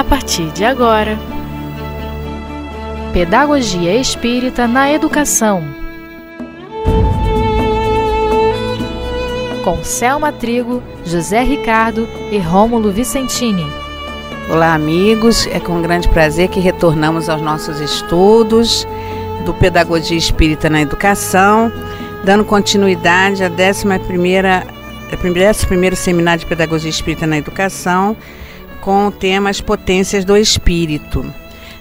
a partir de agora. Pedagogia Espírita na Educação. Com Selma Trigo, José Ricardo e Rômulo Vicentini. Olá, amigos. É com grande prazer que retornamos aos nossos estudos do Pedagogia Espírita na Educação, dando continuidade à 11ª, 11 Seminário de Pedagogia Espírita na Educação, com o tema As Potências do Espírito.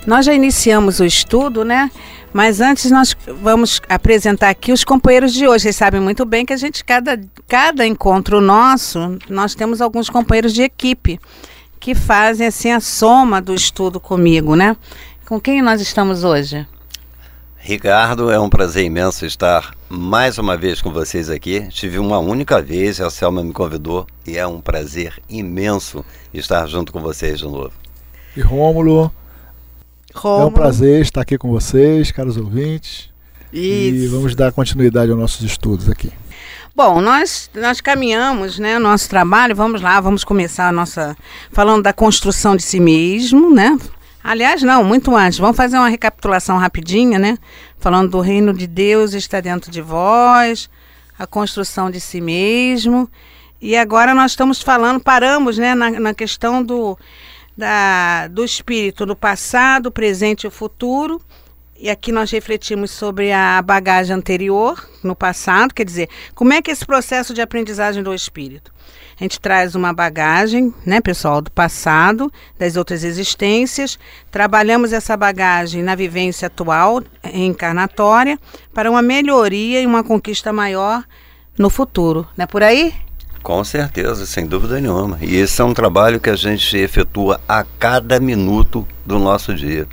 Nós já iniciamos o estudo, né? Mas antes nós vamos apresentar aqui os companheiros de hoje. Vocês sabem muito bem que a gente, cada, cada encontro nosso, nós temos alguns companheiros de equipe que fazem assim a soma do estudo comigo, né? Com quem nós estamos hoje? Ricardo, é um prazer imenso estar mais uma vez com vocês aqui. Tive uma única vez, a Selma me convidou e é um prazer imenso estar junto com vocês de novo. E Rômulo, Rômulo. é um prazer estar aqui com vocês, caros ouvintes. Isso. E vamos dar continuidade aos nossos estudos aqui. Bom, nós, nós caminhamos, né, o nosso trabalho, vamos lá, vamos começar a nossa, falando da construção de si mesmo, né, Aliás, não, muito antes. Vamos fazer uma recapitulação rapidinha, né? Falando do reino de Deus está dentro de vós, a construção de si mesmo. E agora nós estamos falando, paramos né, na, na questão do, da, do espírito do passado, presente e futuro. E aqui nós refletimos sobre a bagagem anterior, no passado, quer dizer, como é que esse processo de aprendizagem do espírito? A gente traz uma bagagem, né, pessoal, do passado, das outras existências. Trabalhamos essa bagagem na vivência atual, encarnatória, para uma melhoria e uma conquista maior no futuro. Não é por aí? Com certeza, sem dúvida nenhuma. E esse é um trabalho que a gente efetua a cada minuto do nosso dia.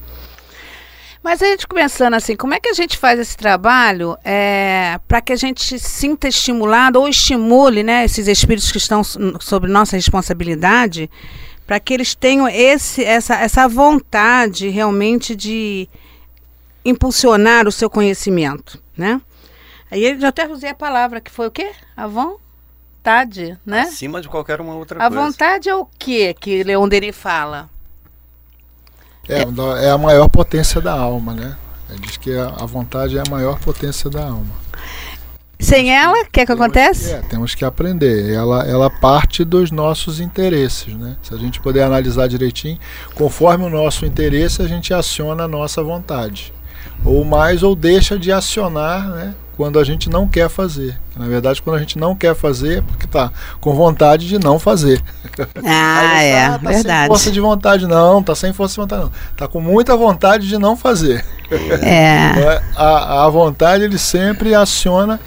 Mas a gente começando assim, como é que a gente faz esse trabalho é, para que a gente sinta estimulado ou estimule né, esses espíritos que estão sob nossa responsabilidade, para que eles tenham esse, essa, essa vontade realmente de impulsionar o seu conhecimento, né? Aí eu até usei a palavra que foi o quê? A vontade, né? Acima de qualquer uma outra a coisa. A vontade é o quê que Leon Denis fala? É, é a maior potência da alma, né? Diz que a vontade é a maior potência da alma. Sem ela, o que é que acontece? É, temos que aprender. Ela, ela parte dos nossos interesses, né? Se a gente puder analisar direitinho, conforme o nosso interesse, a gente aciona a nossa vontade. Ou mais ou deixa de acionar, né? Quando a gente não quer fazer. Na verdade, quando a gente não quer fazer, é porque tá com vontade de não fazer. Ah, é, ah, tá verdade. Sem força de vontade não, tá sem força de vontade não. Tá com muita vontade de não fazer. É. Então, a, a vontade ele sempre aciona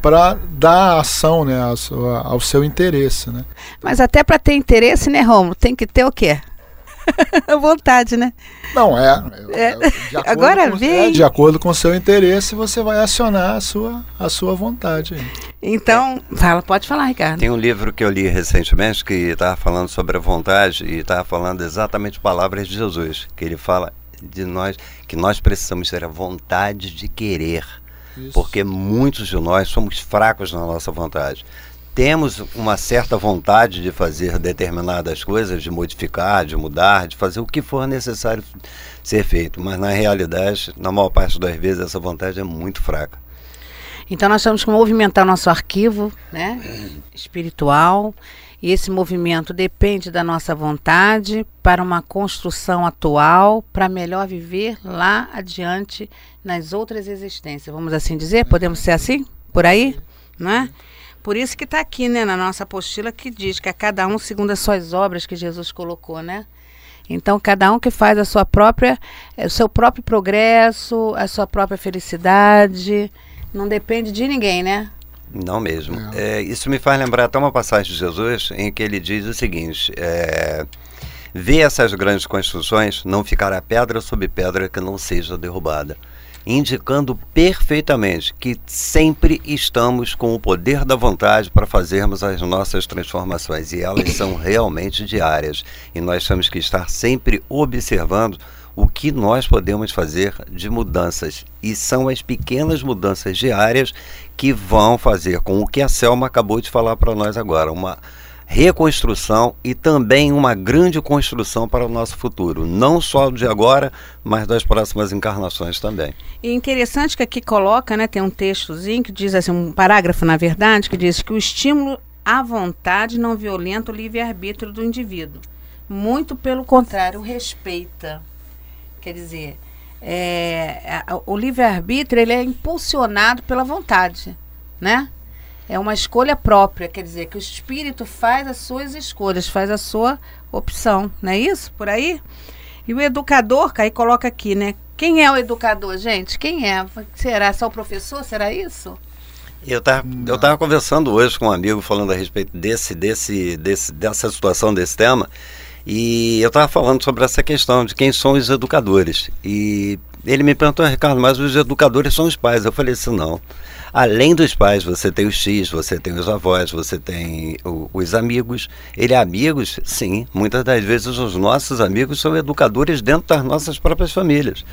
para dar ação né, ao, ao seu interesse. Né? Mas até para ter interesse, né, Romulo, tem que ter o quê? vontade, né? Não, é. é, é agora com, vem. É, de acordo com o seu interesse, você vai acionar a sua, a sua vontade. Então, fala, pode falar, Ricardo. Tem um livro que eu li recentemente que estava falando sobre a vontade e estava falando exatamente palavras de Jesus, que ele fala de nós que nós precisamos ter a vontade de querer. Isso. Porque muitos de nós somos fracos na nossa vontade temos uma certa vontade de fazer determinadas coisas, de modificar, de mudar, de fazer o que for necessário ser feito, mas na realidade, na maior parte das vezes, essa vontade é muito fraca. Então nós temos que movimentar nosso arquivo, né, espiritual, e esse movimento depende da nossa vontade para uma construção atual, para melhor viver lá adiante nas outras existências. Vamos assim dizer? Podemos ser assim? Por aí? Não é? Por isso que está aqui, né, na nossa apostila, que diz que a cada um segundo as suas obras que Jesus colocou, né? Então, cada um que faz a sua própria, eh, o seu próprio progresso, a sua própria felicidade, não depende de ninguém, né? Não mesmo. É. É, isso me faz lembrar até uma passagem de Jesus em que ele diz o seguinte: é, vê essas grandes construções, não ficará pedra sobre pedra que não seja derrubada indicando perfeitamente que sempre estamos com o poder da vontade para fazermos as nossas transformações. E elas são realmente diárias. E nós temos que estar sempre observando o que nós podemos fazer de mudanças. E são as pequenas mudanças diárias que vão fazer com o que a Selma acabou de falar para nós agora, uma reconstrução e também uma grande construção para o nosso futuro, não só de agora, mas das próximas encarnações também. E interessante que aqui coloca, né, tem um textozinho que diz assim, um parágrafo na verdade, que diz que o estímulo à vontade não violenta o livre-arbítrio do indivíduo. Muito pelo contrário, respeita. Quer dizer, é, o livre-arbítrio ele é impulsionado pela vontade, né? É uma escolha própria, quer dizer, que o espírito faz as suas escolhas, faz a sua opção, não é isso? Por aí? E o educador, aí coloca aqui, né? Quem é o educador, gente? Quem é? Será só o professor? Será isso? Eu estava eu tava conversando hoje com um amigo falando a respeito desse, desse, desse, dessa situação, desse tema, e eu estava falando sobre essa questão de quem são os educadores. E ele me perguntou, Ricardo, mas os educadores são os pais. Eu falei assim, não. Além dos pais, você tem os X, você tem os avós, você tem o, os amigos. Ele é amigos? Sim. Muitas das vezes os nossos amigos são educadores dentro das nossas próprias famílias.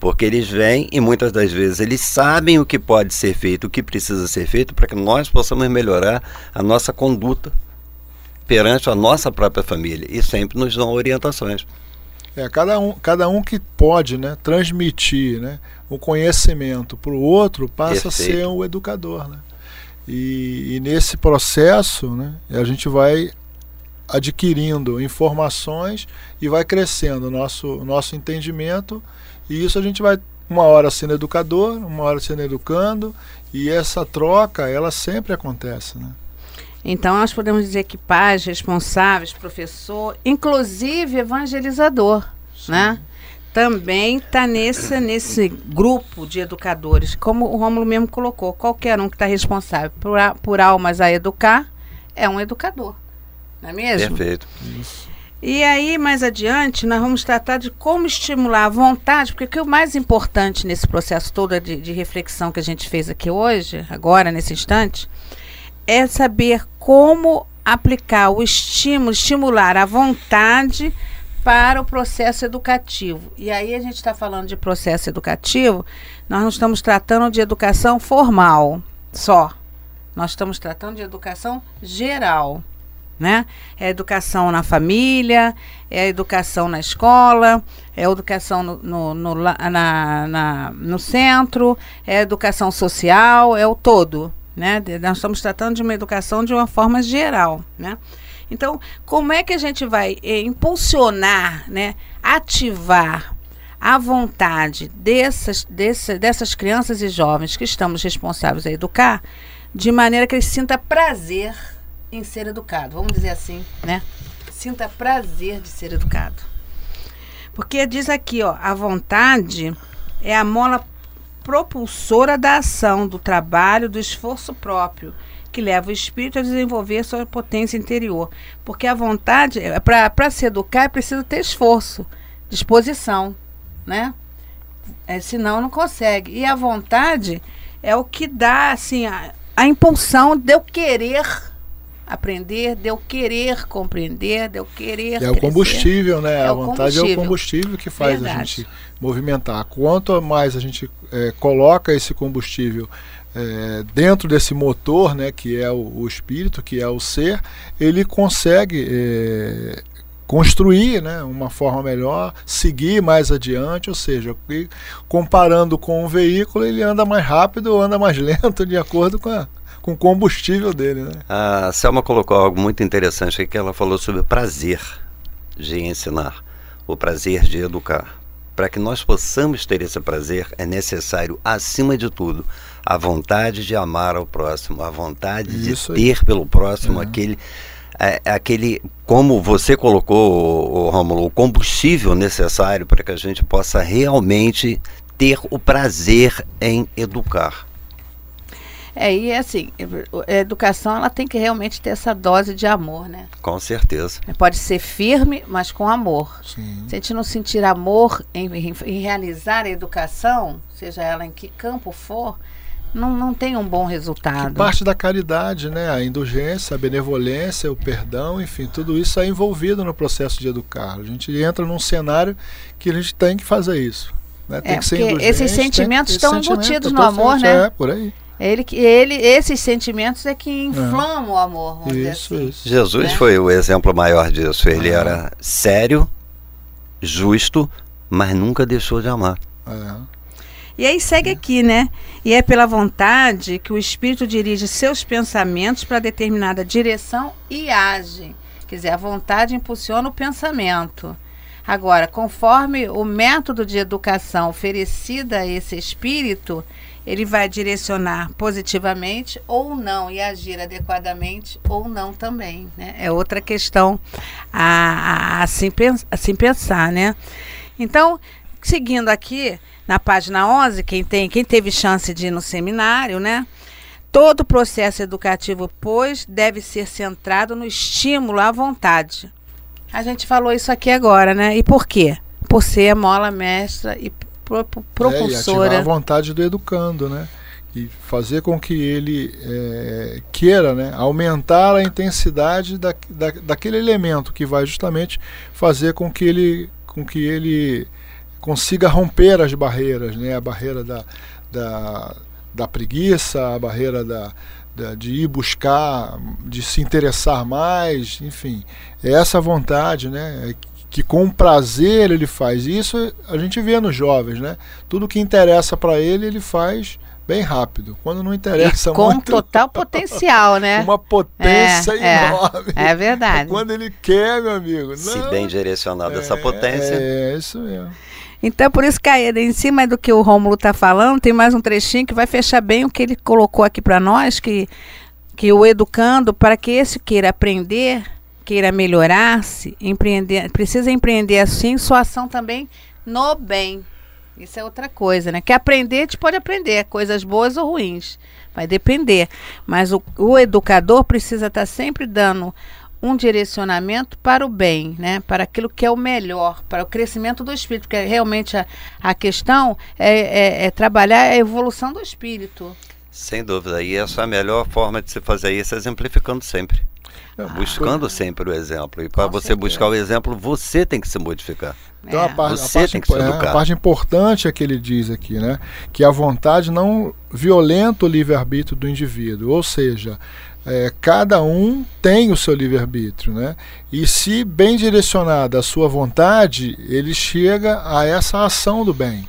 Porque eles vêm e muitas das vezes eles sabem o que pode ser feito, o que precisa ser feito para que nós possamos melhorar a nossa conduta perante a nossa própria família e sempre nos dão orientações. É, cada um, cada um que pode né, transmitir né, o conhecimento para o outro passa Perfeito. a ser o educador. Né? E, e, nesse processo né, a gente vai adquirindo informações e vai crescendo o nosso, nosso entendimento e isso a gente vai uma hora sendo educador, uma hora sendo educando e essa troca ela sempre acontece. Né? Então, nós podemos dizer que pais, responsáveis, professor, inclusive evangelizador, Sim. né? Também está nesse, nesse grupo de educadores, como o Rômulo mesmo colocou. Qualquer um que está responsável por, por almas a educar é um educador. Não é mesmo? Perfeito. E aí, mais adiante, nós vamos tratar de como estimular a vontade, porque o que é o mais importante nesse processo todo de, de reflexão que a gente fez aqui hoje, agora, nesse instante, é saber como aplicar o estímulo, estimular a vontade para o processo educativo. E aí a gente está falando de processo educativo, nós não estamos tratando de educação formal só. Nós estamos tratando de educação geral. Né? É educação na família, é educação na escola, é educação no, no, no, na, na, no centro, é educação social, é o todo. Né? Nós estamos tratando de uma educação de uma forma geral. Né? Então, como é que a gente vai eh, impulsionar, né, ativar a vontade dessas, dessas, dessas crianças e jovens que estamos responsáveis a educar, de maneira que eles sintam prazer em ser educado, vamos dizer assim, né? Sinta prazer de ser educado. Porque diz aqui, ó, a vontade é a mola propulsora da ação, do trabalho, do esforço próprio, que leva o espírito a desenvolver sua potência interior. Porque a vontade, é, para se educar, é preciso ter esforço, disposição, né? É, senão não consegue. E a vontade é o que dá assim a, a impulsão de eu querer aprender, de eu querer compreender, de eu querer. É crescer. o combustível, né? É a vontade é o combustível que faz Verdade. a gente movimentar. Quanto mais a gente é, coloca esse combustível é, dentro desse motor, né, que é o, o, espírito, que é o ser, ele consegue é, construir né, uma forma melhor, seguir mais adiante, ou seja, comparando com um veículo, ele anda mais rápido ou anda mais lento de acordo com a, com o combustível dele. Né? A Selma colocou algo muito interessante aqui, que ela falou sobre o prazer de ensinar, o prazer de educar. Para que nós possamos ter esse prazer, é necessário, acima de tudo, a vontade de amar ao próximo, a vontade Isso de ter pelo próximo é. aquele. É, aquele, como você colocou, o, Romulo, o combustível necessário para que a gente possa realmente ter o prazer em educar. É, e assim, a educação ela tem que realmente ter essa dose de amor, né? Com certeza. Pode ser firme, mas com amor. Sim. Se a gente não sentir amor em, em, em realizar a educação, seja ela em que campo for, não, não tem um bom resultado. Que parte da caridade, né? A indulgência, a benevolência, o perdão, enfim, tudo isso é envolvido no processo de educar. A gente entra num cenário que a gente tem que fazer isso. Né? Tem é, que ser indulgente. Esses sentimentos estão embutidos no amor, né? É, por aí. Ele, que- ele, esses sentimentos é que inflamam o amor. Vamos dizer Isso, assim. isso. Jesus né? foi o exemplo maior disso. Ele Ah. era sério, justo, mas nunca deixou de amar. É. E aí segue aqui, né? E é pela vontade que o espírito dirige seus pensamentos para determinada direção e age. Quer dizer, a vontade impulsiona o pensamento. Agora, conforme o método de educação oferecida a esse espírito, ele vai direcionar positivamente ou não e agir adequadamente ou não também. Né? É outra questão a, a, a pens- a se pensar, né? Então, seguindo aqui na página 11, quem, tem, quem teve chance de ir no seminário, né? Todo processo educativo, pois, deve ser centrado no estímulo à vontade. A gente falou isso aqui agora, né? E por quê? Por ser mola mestra e pro- pro- É, e propulsora. a vontade do educando, né? E fazer com que ele é, queira né, aumentar a intensidade da, da, daquele elemento que vai justamente fazer com que ele, com que ele consiga romper as barreiras, né? A barreira da, da, da preguiça, a barreira da, da- de ir buscar, de se interessar mais, enfim. É essa vontade, né? Que com prazer ele faz. Isso a gente vê nos jovens, né? Tudo que interessa para ele, ele faz bem rápido. Quando não interessa E com muito, total potencial, né? uma potência É, é. enorme. É verdade. Quando ele quer, meu amigo. Se não, bem direcionada essa é, potência. É, isso mesmo. Então, por isso, Caída, em cima do que o Rômulo está falando, tem mais um trechinho que vai fechar bem o que ele colocou aqui para nós, que, que o educando, para que esse queira aprender, queira melhorar-se, empreender, precisa empreender assim sua ação também no bem. Isso é outra coisa, né? Quer aprender, a gente pode aprender, coisas boas ou ruins. Vai depender. Mas o, o educador precisa estar sempre dando um direcionamento para o bem, né? para aquilo que é o melhor, para o crescimento do espírito, porque realmente a, a questão é, é- é trabalhar a evolução do espírito. Sem dúvida. E essa é a melhor forma de se fazer isso, exemplificando sempre. É, buscando sempre o exemplo. E para você certeza. buscar o exemplo, você tem que se modificar. Então É. a, par- a Você parte, tem que se é, educar. a parte importante é que ele diz aqui, né? Que a vontade não violenta o livre-arbítrio do indivíduo. Ou seja, é, cada um tem o seu livre-arbítrio, né? E se bem direcionada a sua vontade, ele chega a essa ação do bem.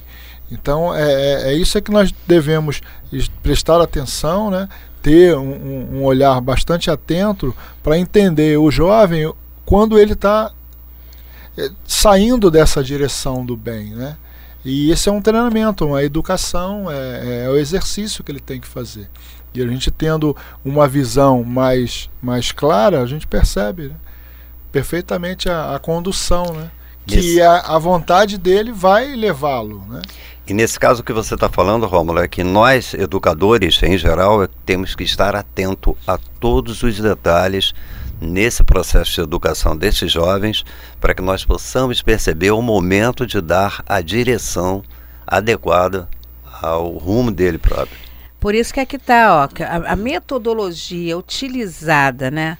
Então é, é- é isso é que nós devemos es- prestar atenção, né? Ter um, um- olhar bastante atento para entender o jovem quando ele está saindo dessa direção do bem, né? E esse é um treinamento, uma educação, é, é o exercício que ele tem que fazer. E a gente tendo uma visão mais, mais clara, a gente percebe né? perfeitamente a, a condução, né? Que a, a vontade dele vai levá-lo, né? E nesse caso que você está falando, Rômulo, é que nós, educadores, em geral, é- temos que estar atento a todos os detalhes nesse processo de educação desses jovens, para que nós possamos perceber o momento de dar a direção adequada ao rumo dele próprio. Por isso que aqui está, ó, que a, a metodologia utilizada, né,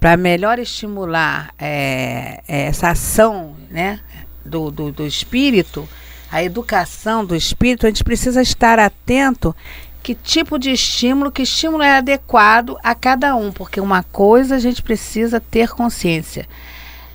para melhor estimular é, é, essa ação, né, do, do, do espírito, a educação do espírito, a gente precisa estar atento que tipo de estímulo, que estímulo é adequado a cada um, porque uma coisa a gente precisa ter consciência,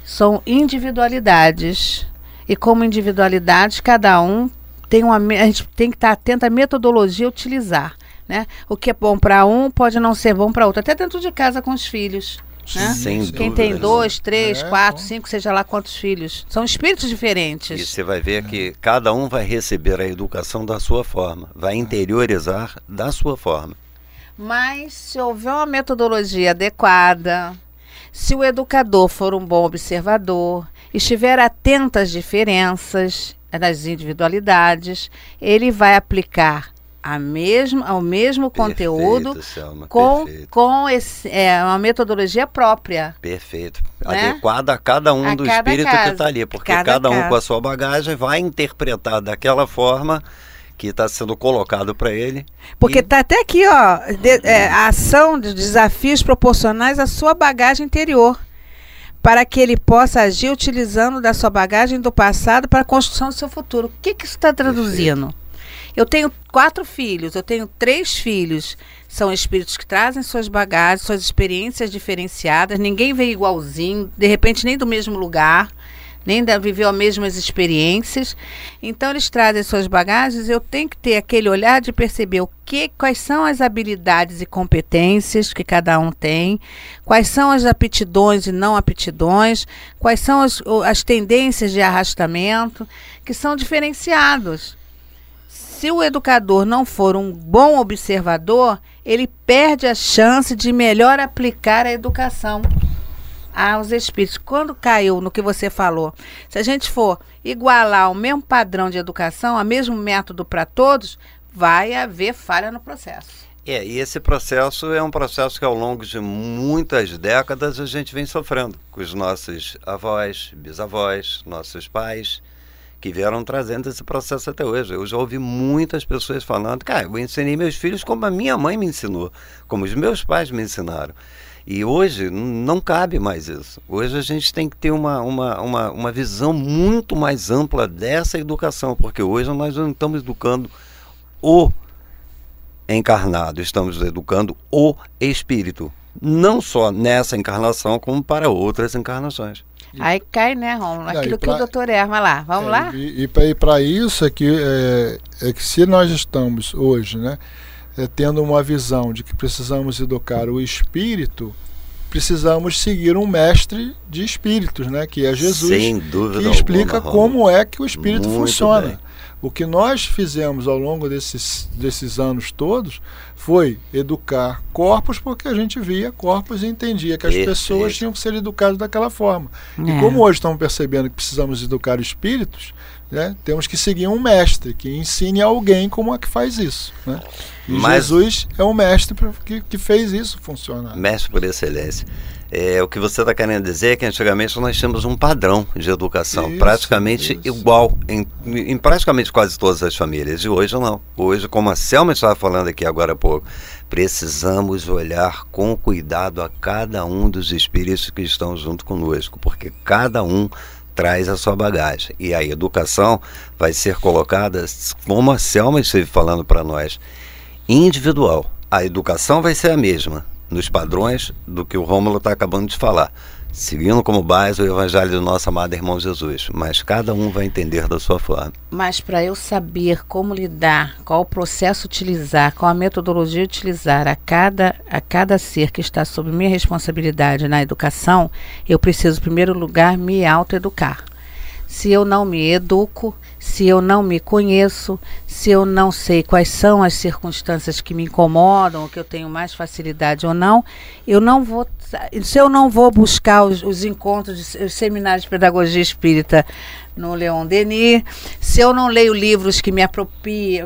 são individualidades e como individualidades cada um tem uma a gente tem que estar atento à metodologia utilizar, né? O que é bom para um pode não ser bom para outro, até dentro de casa com os filhos. Né? Sem Quem dúvida tem dois, três, É, quatro, bom. cinco, seja lá quantos filhos, são espíritos E diferentes. você vai ver que cada um vai receber a educação da sua forma, vai interiorizar da sua forma. Mas se houver uma metodologia adequada, se o educador for um bom observador, estiver atento às diferenças, das individualidades, ele vai aplicar a mesma, ao mesmo conteúdo Perfeito, Selma, com, perfeito. com esse, é, uma metodologia própria. Perfeito. Né? Adequada a cada um A do cada espírito que caso. está ali. Porque Cada cada, um caso. com a sua bagagem vai interpretar daquela forma que está sendo colocado para ele. Porque E- está até aqui, ó, de- é, a ação de desafios proporcionais à sua bagagem interior, para que ele possa agir utilizando da sua bagagem do passado para a construção do seu futuro. O que, que isso está traduzindo? Eu tenho quatro filhos, eu tenho três filhos. São espíritos que trazem suas bagagens, suas experiências diferenciadas. Ninguém veio igualzinho, de repente nem do mesmo lugar nem viveu as mesmas experiências. Então eles trazem suas bagagens, eu tenho que ter aquele olhar de perceber o que, quais são as habilidades e competências que cada um tem, quais são as aptidões e não aptidões, quais são as, as tendências de arrastamento, que são diferenciados. Se o educador não for um bom observador, ele perde a chance de melhor aplicar a educação aos espíritos. Quando caiu no que você falou, se a gente for igualar o mesmo padrão de educação, o mesmo método para todos, vai haver falha no processo. É, e esse processo é um processo que ao longo de muitas décadas a gente vem sofrendo com os nossos avós, bisavós, nossos pais, que vieram trazendo esse processo até hoje. Eu já ouvi muitas pessoas falando, cara, eu ensinei meus filhos como a minha mãe me ensinou, como os meus pais me ensinaram. E hoje não cabe mais isso. Hoje a gente tem que ter uma, uma, uma, uma visão muito mais ampla dessa educação, porque hoje nós não estamos educando o encarnado, estamos educando o espírito. Não só nessa encarnação, como para outras encarnações. Aí cai, né, Romulo? Aquilo pra, que o doutor Erma lá. Vamos é, lá? E, e para isso é que, é, é que se nós estamos hoje, né? é, tendo uma visão de que precisamos educar o espírito, precisamos seguir um mestre de espíritos, né, que é Jesus, Sem dúvida que explica alguma, como é que o espírito Muito funciona. Bem. O que nós fizemos ao longo desses, desses anos todos foi educar corpos, porque a gente via corpos e entendia que as Perfeito. pessoas tinham que ser educadas daquela forma. É. E como hoje estamos percebendo que precisamos educar espíritos, né, temos que seguir um mestre que ensine alguém como é que faz isso. Né? Mas- Jesus é o mestre que, que fez isso funcionar. Mestre por excelência. É, o que você está querendo dizer é que antigamente nós tínhamos um padrão de educação Isso, praticamente isso. igual em, em praticamente quase todas as famílias. E hoje não. Hoje, como a Selma estava falando aqui agora há pouco, precisamos olhar com cuidado a cada um dos espíritos que estão junto conosco, porque cada um traz a sua bagagem. E a educação vai ser colocada, como a Selma esteve falando para nós, individual. A educação vai ser a mesma, nos padrões do que o Rômulo está acabando de falar, seguindo como base o Evangelho do nosso amado irmão Jesus. Mas cada um vai entender da sua forma. Mas para eu saber como lidar, qual o processo utilizar, qual a metodologia utilizar a cada, a cada ser que está sob minha responsabilidade na educação, eu preciso, em primeiro lugar, me autoeducar. Se eu não me educo, se eu não me conheço, se eu não sei quais são as circunstâncias que me incomodam, ou que eu tenho mais facilidade ou não, eu não vou. Se eu não vou buscar os, os encontros, os seminários de pedagogia espírita no Leon Denis, se eu não leio livros que me,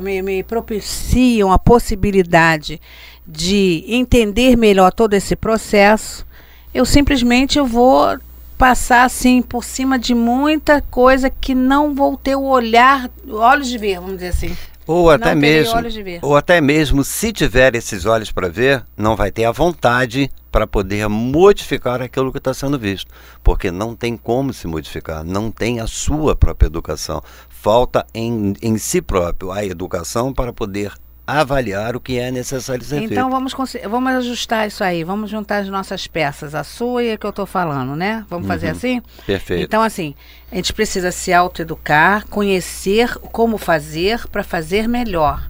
me, me propiciam a possibilidade de entender melhor todo esse processo, eu simplesmente eu vou passar assim por cima de muita coisa que não vou ter o olhar, olhos de ver, vamos dizer assim. Ou até não mesmo, ou até mesmo se tiver esses olhos para ver, não vai ter a vontade para poder modificar aquilo que está sendo visto, porque não tem como se modificar, não tem a sua própria educação. Falta em, em si próprio a educação para poder avaliar o que é necessário ser Então vamos, consi- vamos ajustar isso aí, vamos juntar as nossas peças, a sua e a que eu estou falando, né? Vamos fazer assim? feito. Perfeito. Então, assim, a gente precisa se autoeducar, conhecer como fazer para fazer melhor.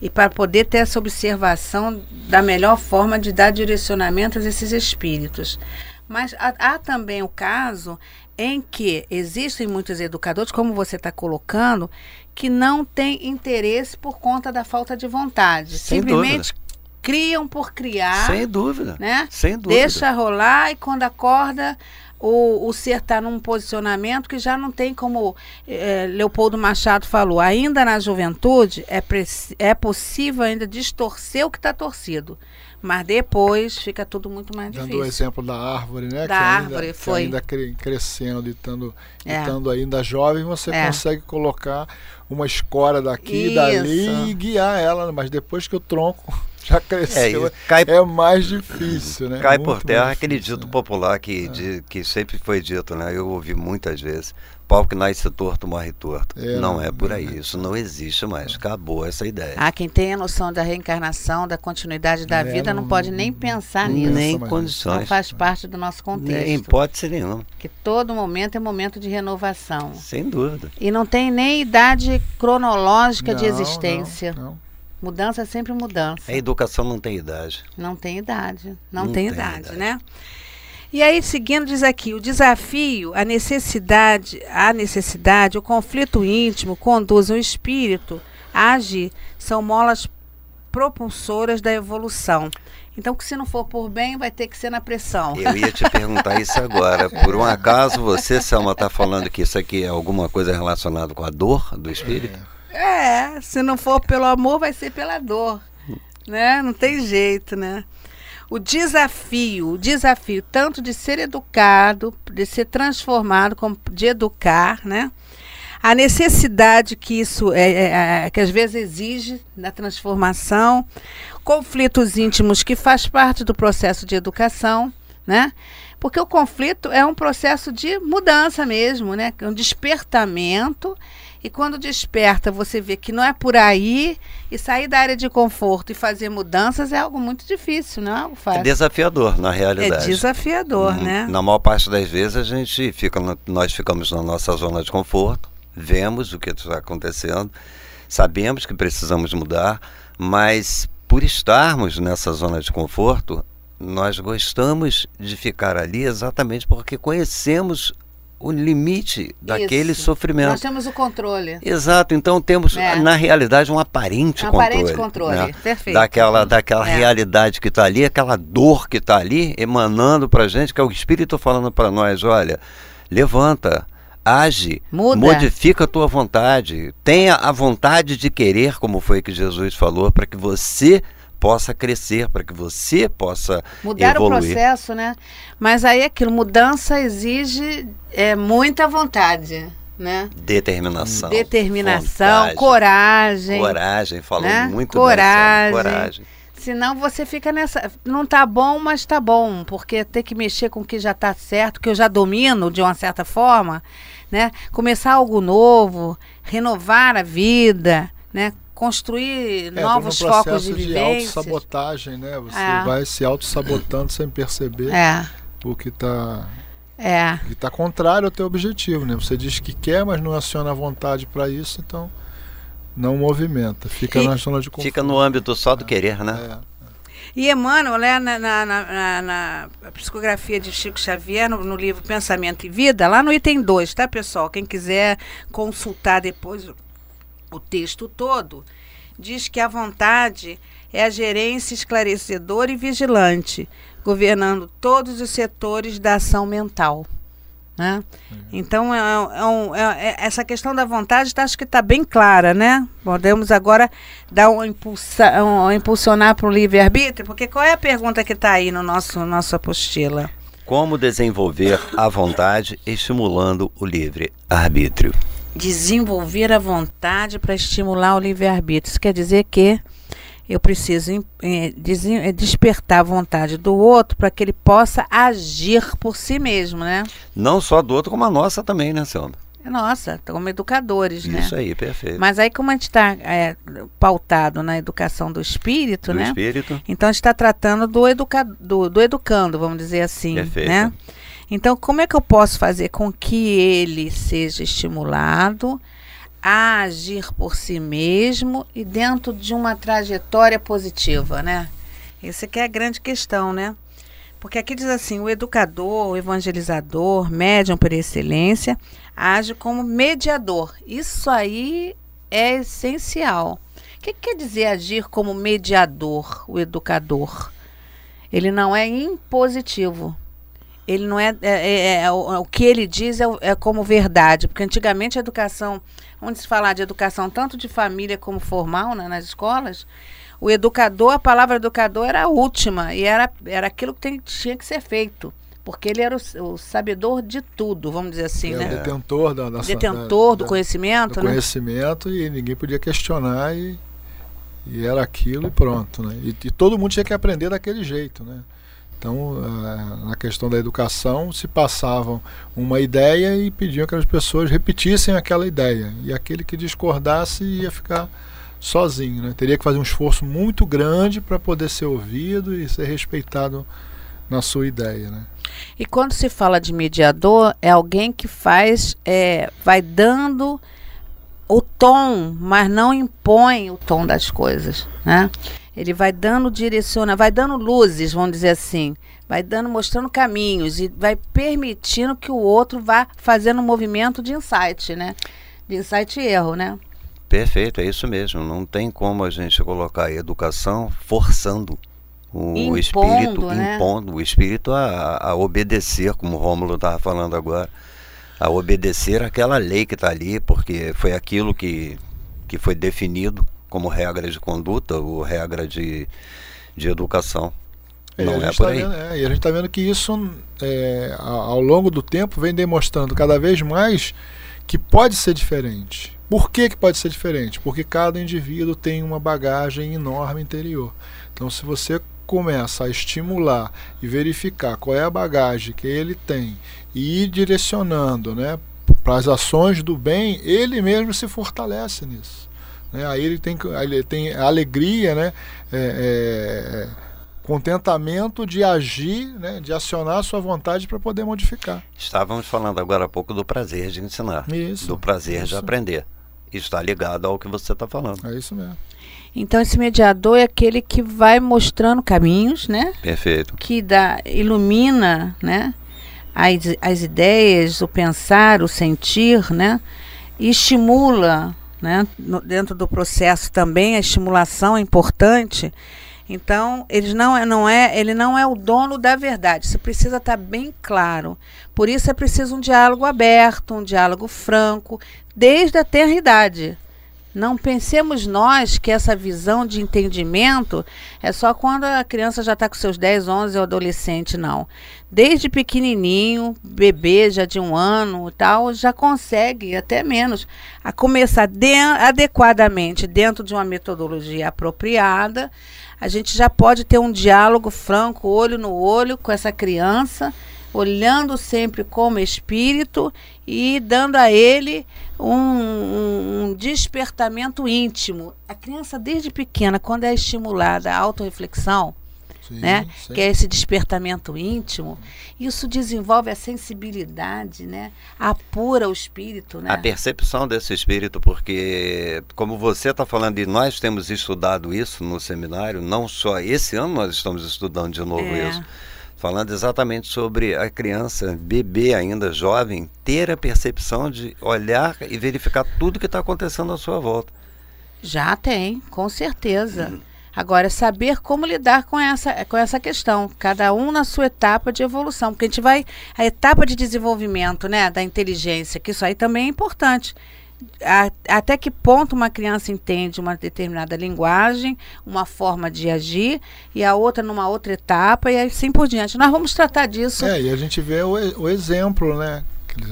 E para poder ter essa observação da melhor forma de dar direcionamento a esses espíritos. Mas há, há também o caso em que existem muitos educadores, como você está colocando, que não têm interesse por conta da falta de vontade. Sem Simplesmente criam por criar Sem dúvida. né? Sem dúvida. Deixa rolar e quando acorda o, o ser está num posicionamento que já não tem como eh, Leopoldo Machado falou, ainda na juventude é, é possível ainda distorcer o que está torcido, mas depois fica tudo muito mais Dando o difícil. exemplo da árvore, né? Da que ainda, árvore, que foi. ainda cre- crescendo e estando, e É. estando ainda jovem, você É. consegue colocar uma escora daqui e dali e guiar ela, mas depois que o tronco já cresceu, É, cai- é, mais difícil, né? Cai Muito por terra mais aquele difícil, dito né? popular que, de- que sempre foi dito, né? Eu ouvi muitas vezes. Pau que nasce torto, morre torto. É, não é por aí. é. Isso não existe mais. Acabou essa ideia. Há quem tenha noção da reencarnação, da continuidade da É, vida, não, não- pode nem pensar nisso. Nem condições. Não faz parte do nosso contexto. Nem hipótese nenhuma. Que todo momento é momento de renovação. Sem dúvida. E não tem nem idade cronológica de Não, existência. não, não. Mudança é sempre mudança. A educação não tem idade. Não tem idade. Não Não, tem, tem idade, idade. né? E aí, seguindo, diz aqui, o desafio, a necessidade, a necessidade, o conflito íntimo conduzem o espírito a agir. São molas propulsoras da evolução. Então, que se não for por bem, vai ter que ser na pressão. Eu ia te perguntar isso agora. Por um acaso você, Selma, está falando que isso aqui é alguma coisa relacionada com a dor do espírito? É, se não for pelo amor, vai ser pela dor, né? Não tem jeito, né? O desafio, o desafio tanto de ser educado, de ser transformado, como de educar, né? A necessidade que isso é, é, é, que às vezes exige na transformação, conflitos íntimos que faz parte do processo de educação, né? Porque o conflito é um processo de mudança mesmo, né? Um despertamento e quando desperta, você vê que não é por aí e sair da área de conforto e fazer mudanças é algo muito difícil, não é algo É fácil. desafiador, na É realidade. desafiador, Uhum. né? Na maior parte das vezes a gente fica, nós ficamos na nossa zona de conforto, vemos o que está acontecendo, sabemos que precisamos mudar, mas por estarmos nessa zona de conforto, nós gostamos de ficar ali exatamente porque conhecemos o limite daquele Isso. sofrimento. Nós temos o controle. Exato, então temos É. na realidade um aparente Um controle. aparente controle, né? perfeito. Daquela, daquela É. realidade que está ali, aquela dor que está ali, emanando para gente, que é o Espírito falando para nós, olha, levanta, age, Muda. modifica a tua vontade, tenha a vontade de querer, como foi que Jesus falou, para que você possa crescer, para que você possa Mudar evoluir. o processo, né? Mas aí aquilo, mudança exige é, muita vontade, né? Determinação. Determinação, vontade, coragem. Coragem, falou né? muito Coragem. bem. Coragem. Senão você fica nessa. Não tá bom, mas tá bom. Porque ter que mexer com o que já tá certo, que eu já domino de uma certa forma, né? Começar algo novo, renovar a vida, né? Construir É, novos um focos de processo de, vivência. autossabotagem, né? Você É. vai se auto-sabotando sem perceber É, o que está é. que tá contrário ao teu objetivo, né? Você diz que quer, mas não aciona a vontade para isso, então não movimenta, fica E na zona de conforto. Fica no âmbito só do querer, né? É. E Emmanuel, né, na, na, na, na- na psicografia de Chico Xavier, no, no livro Pensamento e Vida, lá no item 2, tá, pessoal? Quem quiser consultar depois o, texto todo, diz que a vontade é a gerência esclarecedora e vigilante, governando todos os setores da ação mental. Né? Então, é, é um- é- é- essa questão da vontade tá, acho que está bem clara, né? Podemos agora dar um, impulsa, um impulsionar para o livre-arbítrio, porque qual é a pergunta que está aí no nosso nossa apostila? Como desenvolver a vontade estimulando o livre arbítrio? Desenvolver a vontade para estimular o livre-arbítrio. Isso quer dizer que eu preciso desen- eh, despertar a vontade do outro para que ele possa agir por si mesmo, né? Não só do outro, como a nossa também, né, Selma? Nossa, como educadores, né? Isso aí, perfeito. Mas aí, como a gente está pautado na educação do espírito, do né? espírito, Então a gente está tratando do, educa do, do educando, vamos dizer assim, Perfeito. né? Então, como é que eu posso fazer com que ele seja estimulado a agir por si mesmo e dentro de uma trajetória positiva, né? Essa que é a grande questão, né? Porque aqui diz assim, o educador, o evangelizador, médium por excelência, age como mediador. Isso aí é essencial. O que, que quer dizer agir como mediador, o educador? Ele não é impositivo. Ele não é, é- é- é o, o que ele diz é, é como verdade, porque antigamente a educação, onde se falar de educação tanto de família como formal, né, nas escolas, o educador, a palavra educador era a última e era, era aquilo que tem- tinha que ser feito, porque ele era o, o sabedor de tudo, vamos dizer assim, É o né? detentor da, da Detentor do da- conhecimento, do né? conhecimento e ninguém podia questionar e, e era aquilo e pronto, né? E, e todo mundo tinha que aprender daquele jeito, né? Então, na questão da educação, se passavam uma ideia e pediam que as pessoas repetissem aquela ideia. E aquele que discordasse ia ficar sozinho. Né? Teria que fazer um esforço muito grande para poder ser ouvido e ser respeitado na sua ideia. Né? E quando se fala de mediador, é alguém que faz, é, vai dando o tom, mas não impõe o tom das coisas. Né? Ele vai dando, direciona, vai dando luzes, vamos dizer assim, vai dando, mostrando caminhos e vai permitindo que o outro vá fazendo um movimento de insight, né? De insight e erro, né? Perfeito, é isso mesmo. Não tem como a gente colocar a educação forçando o impondo, espírito, né? impondo o espírito a, a obedecer, como o Rômulo estava falando agora, a obedecer aquela lei que está ali, porque foi aquilo que, que foi definido como regra de conduta ou regra de, de educação. É, Não é por tá aí. Vendo, é, e a gente está vendo que isso, é, ao longo do tempo, vem demonstrando cada vez mais que pode ser diferente. Por que, que pode ser diferente? Porque cada indivíduo tem uma bagagem enorme interior. Então, se você começa a estimular e verificar qual é a bagagem que ele tem e ir direcionando né, para as ações do bem, ele mesmo se fortalece nisso. Né? Aí ele tem, ele tem alegria, né? É, é, contentamento de agir, né? de acionar a sua vontade para poder modificar. Estávamos falando agora há pouco do prazer de ensinar, isso, do prazer isso. de aprender. Está ligado ao que você está falando. É isso mesmo. Então esse mediador é aquele que vai mostrando caminhos, né? Perfeito. Que dá, ilumina, né? As, as ideias, o pensar, o sentir, né? E estimula né? No, dentro do processo também a estimulação é importante. Então, ele não é, não é, ele não é o dono da verdade. Isso precisa estar bem claro. Por isso é preciso um diálogo aberto, um diálogo franco, desde a tenra idade. Não pensemos nós que essa visão de entendimento é só quando a criança já está com seus 10, 11 ou adolescente, não. Desde pequenininho, bebê já de um ano tal, já consegue, até menos, a começar de, adequadamente dentro de uma metodologia apropriada. A gente já pode ter um diálogo franco, olho no olho com essa criança olhando sempre como espírito e dando a ele um, um, um, despertamento íntimo. A criança, desde pequena, quando é estimulada a autorreflexão, Sim, né? Sim. que é esse despertamento íntimo, isso desenvolve a sensibilidade, né? apura o espírito. Né? A percepção desse espírito, porque, como você está falando, e nós temos estudado isso no seminário, não só esse ano nós estamos estudando de novo é. isso falando exatamente sobre a criança, bebê ainda, jovem, ter a percepção de olhar e verificar tudo que está acontecendo à sua volta. Já tem, com certeza. Agora, saber como lidar com essa, com essa questão, cada um na sua etapa de evolução, porque a gente vai, a etapa de desenvolvimento né, da inteligência, que isso aí também é importante a, até que ponto uma criança entende uma determinada linguagem, uma forma de agir, e a outra numa outra etapa, e assim por diante. Nós vamos tratar disso. É, e a gente vê o, o exemplo, né?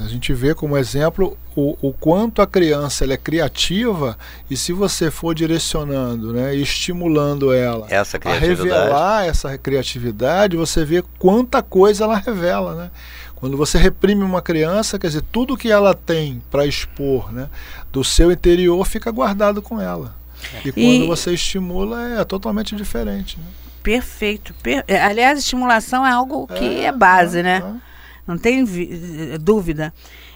A gente vê como exemplo o, o quanto a criança ela é criativa e se você for direcionando, né, estimulando ela a revelar essa criatividade, você vê quanta coisa ela revela, né? Quando você reprime uma criança, quer dizer, tudo que ela tem para expor né, do seu interior fica guardado com ela. E quando e... você estimula, é totalmente diferente. Né? Perfeito. Per... É, aliás, estimulação é algo que é, é base, é, né? É. Não tem dúvida.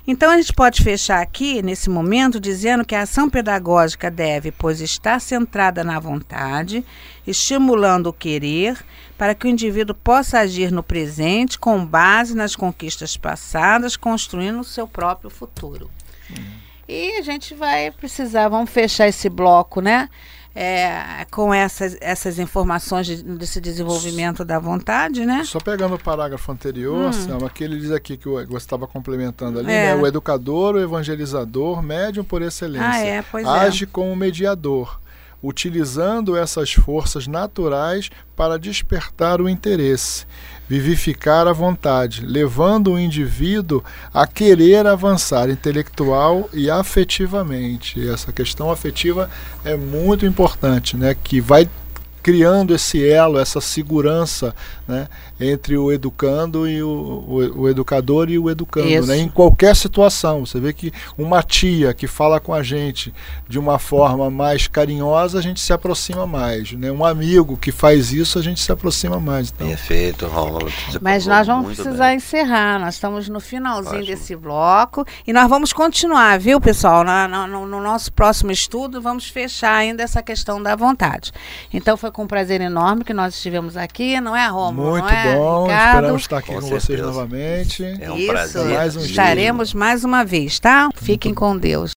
Então a gente pode fechar aqui, nesse momento, dizendo que a ação pedagógica deve, pois, estar centrada na vontade, estimulando o querer, para que o indivíduo possa agir no presente com base nas conquistas passadas, construindo o seu próprio futuro. Uhum. E a gente vai precisar, vamos fechar esse bloco, né? É, com essas, essas informações de, desse desenvolvimento da vontade, né? Só pegando o parágrafo anterior, hum. Selma, que ele diz aqui que você estava complementando ali, é. né? O educador, o evangelizador, médium por excelência. Ah, é, pois é. age como mediador utilizando essas forças naturais para despertar o interesse, vivificar a vontade, levando o indivíduo a querer avançar intelectual e afetivamente. Essa questão afetiva é muito importante, né? Que vai criando esse elo, essa segurança né, entre o educando e o, o, o educador e o educando, né, em qualquer situação. Você vê que uma tia que fala com a gente de uma forma mais carinhosa, a gente se aproxima mais. Né? Um amigo que faz isso, a gente se aproxima mais. Então. Perfeito, Rômulo. Mas nós vamos precisar bem. encerrar. Nós estamos no finalzinho Ótimo. desse bloco e nós vamos continuar, viu, pessoal? No, no, no nosso próximo estudo, vamos fechar ainda essa questão da vontade. Então foi com prazer enorme que nós estivemos aqui, não é, Romulo? Muito é, bom, Ricardo? esperamos estar aqui com, com vocês novamente. É um Isso, prazer. Mais um estaremos dia. mais uma vez, tá? Fiquem com Deus.